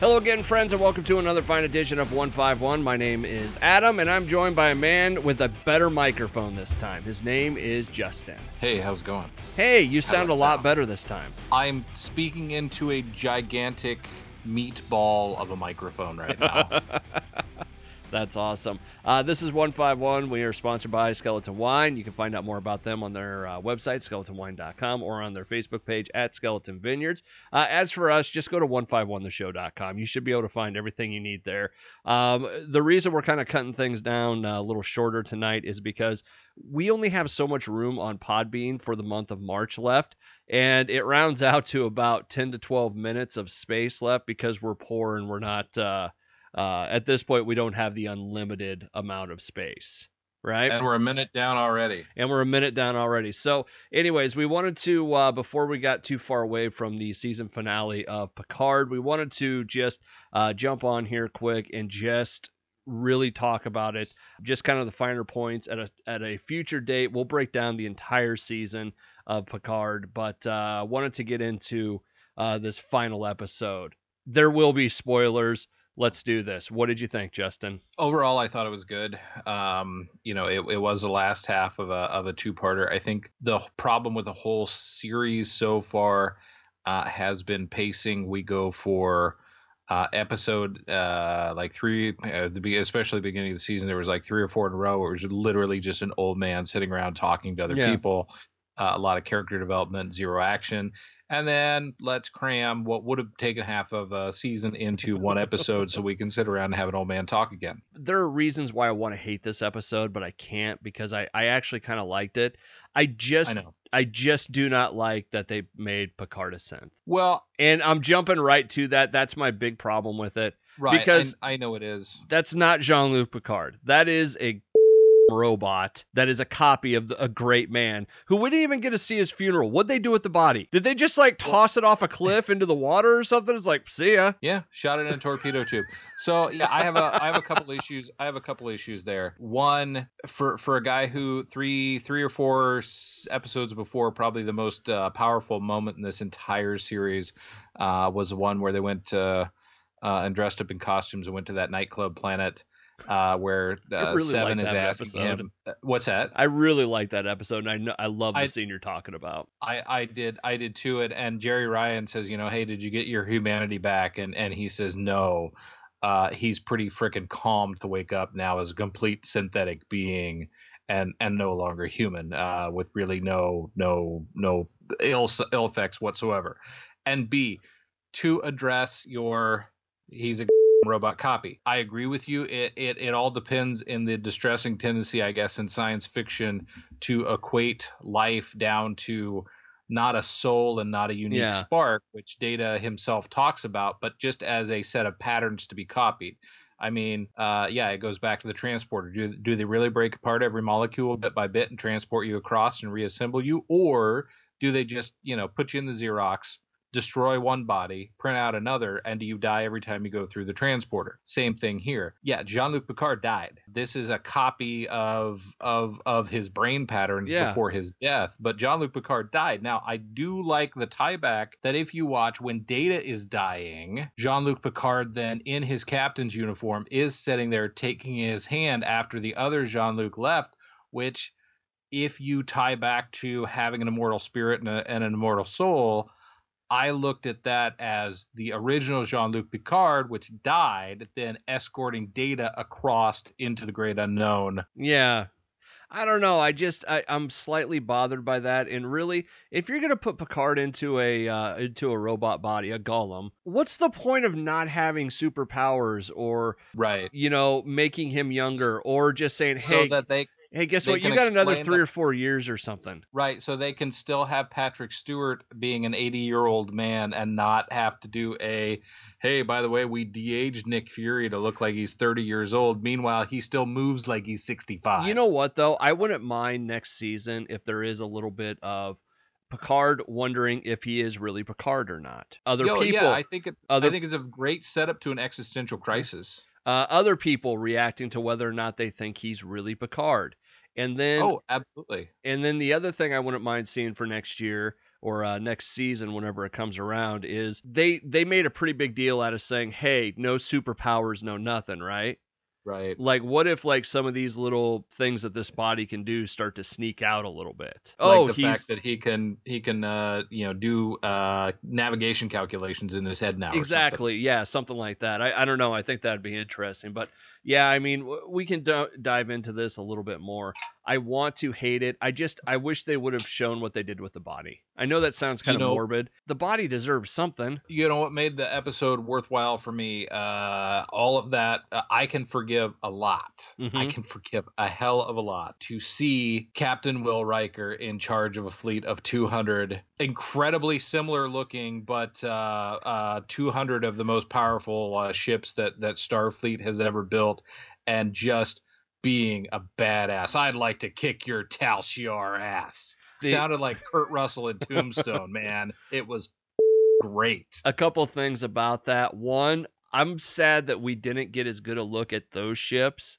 Hello again, friends, and welcome to another fine edition of 151. My name is Adam, and I'm joined by a man with a better microphone this time. His name is Justin. Hey, how's it going? Hey, you sound a lot sound? better this time. I'm speaking into a gigantic meatball of a microphone right now. That's awesome. Uh, this is 151. We are sponsored by Skeleton Wine. You can find out more about them on their uh, website, skeletonwine.com, or on their Facebook page at Skeleton Vineyards. Uh, as for us, just go to 151theshow.com. You should be able to find everything you need there. Um, the reason we're kind of cutting things down uh, a little shorter tonight is because we only have so much room on Podbean for the month of March left. And it rounds out to about 10 to 12 minutes of space left because we're poor and we're not. Uh, uh, at this point, we don't have the unlimited amount of space, right? and we're a minute down already. and we're a minute down already. So, anyways, we wanted to uh, before we got too far away from the season finale of Picard, we wanted to just uh, jump on here quick and just really talk about it, just kind of the finer points at a at a future date. We'll break down the entire season of Picard, but uh, wanted to get into uh, this final episode. There will be spoilers. Let's do this. What did you think, Justin? Overall, I thought it was good. Um, you know, it, it was the last half of a of a two parter. I think the problem with the whole series so far uh, has been pacing. We go for uh, episode uh, like three, uh, the be- especially the beginning of the season. There was like three or four in a row where it was literally just an old man sitting around talking to other Yeah. people. Uh, a lot of character development, zero action, and then let's cram what would have taken half of a season into one episode so we can sit around and have an old man talk again. there are reasons why I want to hate this episode, but I can't because I, I actually kind of liked it. I just I. I just do not like that they made Picard a synth. Well, And I'm jumping right to that. That's my big problem with it. right. Because- I, I know it is. That's not Jean-Luc Picard. That is a robot that is a copy of the, a great man who we didn't even get to see his funeral. What'd they do with the body? Did they just like toss it off a cliff into the water or something? It's like, see ya. Yeah, shot it in a torpedo tube. So yeah, I have a I have a couple issues. I have a couple issues there. One for for a guy who three three or four episodes before, probably the most uh, powerful moment in this entire series uh, was the one where they went uh, uh, and dressed up in costumes and went to that nightclub planet. Uh, where uh, really Seven is asking episode. him, uh, "What's that?" I really like that episode and I know I love the I- scene you're talking about. I, I did I did too it and Jeri Ryan says you know hey did you get your humanity back and and he says no uh he's pretty freaking calm to wake up now as a complete synthetic being and and no longer human uh with really no no no ill ill effects whatsoever and B to address your he's a robot copy. I agree with you. It, it it all depends in the distressing tendency, I guess, in science fiction to equate life down to not a soul and not a unique Yeah. spark, which Data himself talks about, but just as a set of patterns to be copied. I mean, uh, yeah, it goes back to the transporter. Do do they really break apart every molecule bit by bit and transport you across and reassemble you, or do they just you know put you in the Xerox, destroy one body, print out another, and do you die every time you go through the transporter? Same thing here. Yeah, Jean-Luc Picard died. This is a copy of of of his brain patterns Yeah. before his death, but Jean-Luc Picard died. Now, I do like the tie back that if you watch when Data is dying, Jean-Luc Picard then in his captain's uniform is sitting there taking his hand after the other Jean-Luc left, which if you tie back to having an immortal spirit and, a, and an immortal soul, I looked at that as the original Jean Luc Picard, which died, then escorting Data across into the great unknown. Yeah. I don't know. I just I, I'm slightly bothered by that. And really, if you're gonna put Picard into a uh, into a robot body, a golem, what's the point of not having superpowers or Right. you know making him younger or just saying, So hey, that they hey, guess what? You got another three or four years or something. right, so they can still have Patrick Stewart being an 80-year-old man and not have to do a hey, by the way, we de-aged Nick Fury to look like he's 30 years old. Meanwhile, he still moves like he's 65. You know what though? I wouldn't mind next season if there is a little bit of Picard wondering if he is really Picard or not. Other Yo, people, yeah, I think it, other- I think it's a great setup to an existential crisis. uh, other people reacting to whether or not they think he's really Picard. And then oh, absolutely. and then the other thing I wouldn't mind seeing for next year or uh, next season whenever it comes around is they they made a pretty big deal out of saying hey no superpowers no nothing right Right. like what if like some of these little things that this body can do start to sneak out a little bit Like oh the he's fact that he can he can uh you know do uh navigation calculations in his head now. or something. exactly yeah something like that I, I don't know i think that'd be interesting but yeah i mean w- we can d- dive into this a little bit more i want to hate it i just i wish they would have shown what they did with the body i know that sounds kind You of know- morbid the body deserves something You know what made the episode worthwhile for me? Uh, all of that uh, I can forgive a lot. I Mhm. can forgive a hell of a lot to see Captain Will Riker in charge of a fleet of 200 incredibly similar looking, but uh, uh, 200 of the most powerful uh, ships that that Starfleet has ever built, and just being a badass. I'd like to kick your Tal Shiar ass. The- Sounded like Kurt Russell in Tombstone, man. It was great. a couple things about that. One, I'm sad that we didn't get as good a look at those ships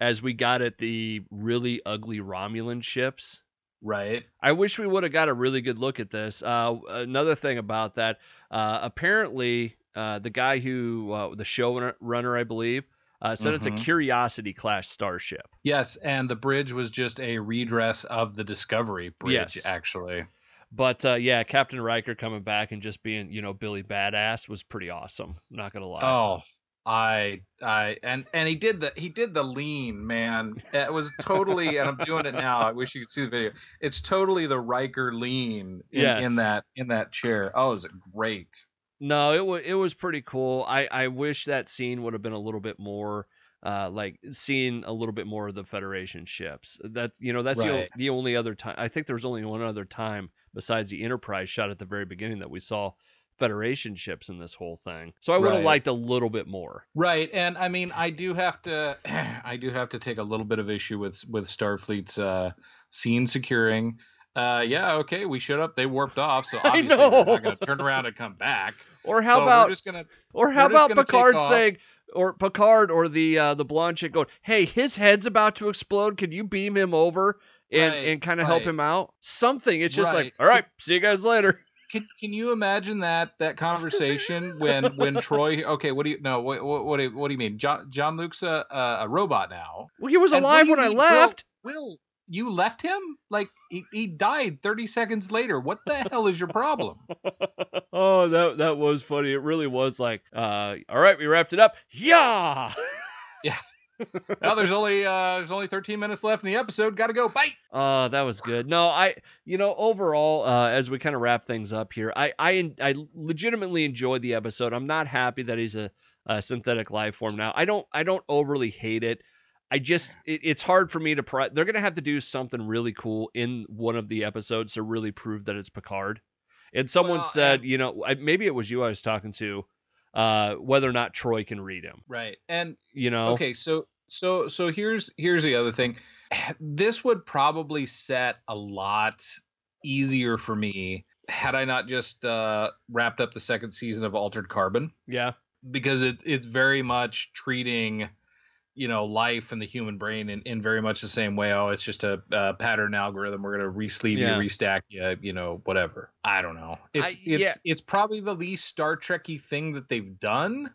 as we got at the really ugly Romulan ships. Right. I wish we would have got a really good look at this. Uh, another thing about that, uh, apparently, uh, the guy who, uh, the showrunner, I believe, uh, said it's a Mhm. Curiosity class starship. Yes, and the bridge was just a redress of the Discovery bridge, Yes. actually. But uh, yeah, Captain Riker coming back and just being, you know, Billy Badass was pretty awesome. Not gonna lie. Oh, I, I, and and he did the he did the lean, man. It was totally, and I'm doing it now. I wish you could see the video. It's totally the Riker lean in, Yes. in that in that chair. Oh, is it great? No, it was it was pretty cool. I I wish that scene would have been a little bit more uh like seeing a little bit more of the Federation ships. That you know that's the, Right. the only other time I think there was only one other time besides the Enterprise shot at the very beginning that we saw Federation ships in this whole thing. So I would have Right. liked a little bit more. Right, and I mean, I do have to, I do have to take a little bit of issue with with Starfleet's uh, scene securing. Uh, yeah, okay, we showed up, they warped off, so obviously they're not going to turn around and come back. Or how So about just gonna or how about Picard saying or Picard or the uh, the blonde chick going, "Hey, his head's about to explode. Can you beam him over and Right, and kind of help him out?" Something. It's just like, "All right, see you guys later." Can Can you imagine that that conversation when when Troi? Okay, what do you no? What what what do you, what do you mean? John John Luke's a a, a robot now. Well, he was And alive when I mean, left. Will, Will, you left him? Like he, he died 30 seconds later. What the hell is your problem? oh, that that was funny. It really was like, uh, all right, we wrapped it up. Yeah. well, there's only uh there's only 13 minutes left in the episode. Got to go. Bye. Oh, that was good. No, I, you know, overall, uh, as we kind of wrap things up here, I, I, I legitimately enjoyed the episode. I'm not happy that he's a, a synthetic life form now. I don't, I don't overly hate it. I just, it, it's hard for me to. Pri- They're gonna have to do something really cool in one of the episodes to really prove that it's Picard. And someone Well, said, and- you know, I, maybe it was you I was talking to, uh, whether or not Troi can read him. Right. And You know. okay, so so so here's here's the other thing. This would probably set a lot easier for me had I not just uh, wrapped up the second season of Altered Carbon Yeah. because it it's very much treating you know life and the human brain in, in very much the same way oh it's just a, uh pattern algorithm we're gonna resleeve Yeah. you restack you you know whatever i don't know it's I- it's yeah. it's probably the least star trekky thing that they've done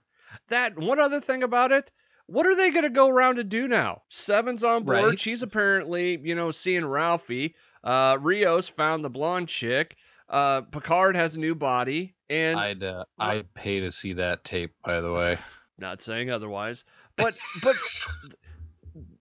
That one other thing about it, what are they going to go around and do now? Seven's on board. Right. She's apparently, you know, seeing Raffi. Uh, Rios found the blonde chick. Uh, Picard has a new body, and i'd uh, i'd pay to see that tape by the way not saying otherwise. But but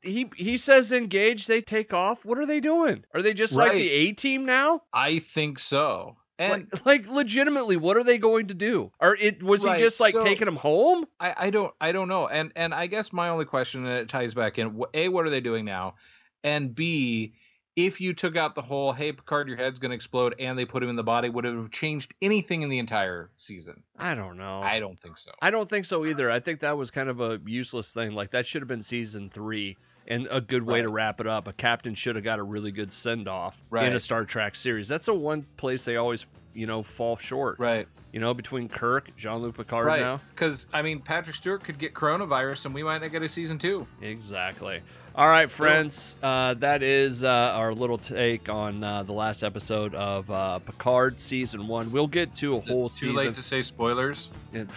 he he says engage. They take off. What are they doing? Are they just like the A team now? i think so and like, like legitimately, what are they going to do? Or it was Right, he just like so- taking them home? I, I don't I don't know. And and I guess my only question and it ties back in A, what are they doing now? And B, if you took out the whole hey Picard, your head's gonna explode and they put him in the body, would it have changed anything in the entire season? I don't know. I don't think so. I don't think so either. I think that was kind of a useless thing. Like that should have been season three and a good way to wrap it up. A captain should have got a really good send off in a Star Trek series. That's the one place they always, you know, fall short. Right. You know, between Kirk, Jean-Luc Picard right. now. Because I mean, Patrick Stewart could get coronavirus, and we might not get a season two. Exactly. All right, friends. Uh, that is uh, our little take on uh, the last episode of uh, Picard season one. We'll get to a Is it whole Too season. late to say spoilers. It-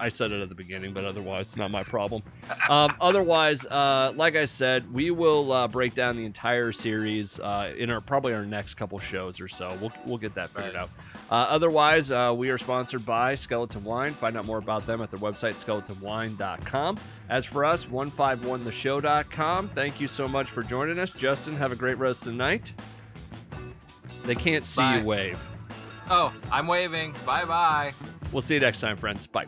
I said it at the beginning, but otherwise, it's not my problem. Um, otherwise, uh, like I said, we will uh, break down the entire series uh, in our probably our next couple shows or so. We'll we'll get that figured Right. out. Uh, otherwise, uh, we are sponsored by Skeleton Wine. Find out more about them at their website, skeletonwine.com. As for us, 151theshow.com. Thank you so much for joining us. Justin, have a great rest of the night. They can't see Bye. you wave. Oh, I'm waving. Bye bye. We'll see you next time, friends. Bye.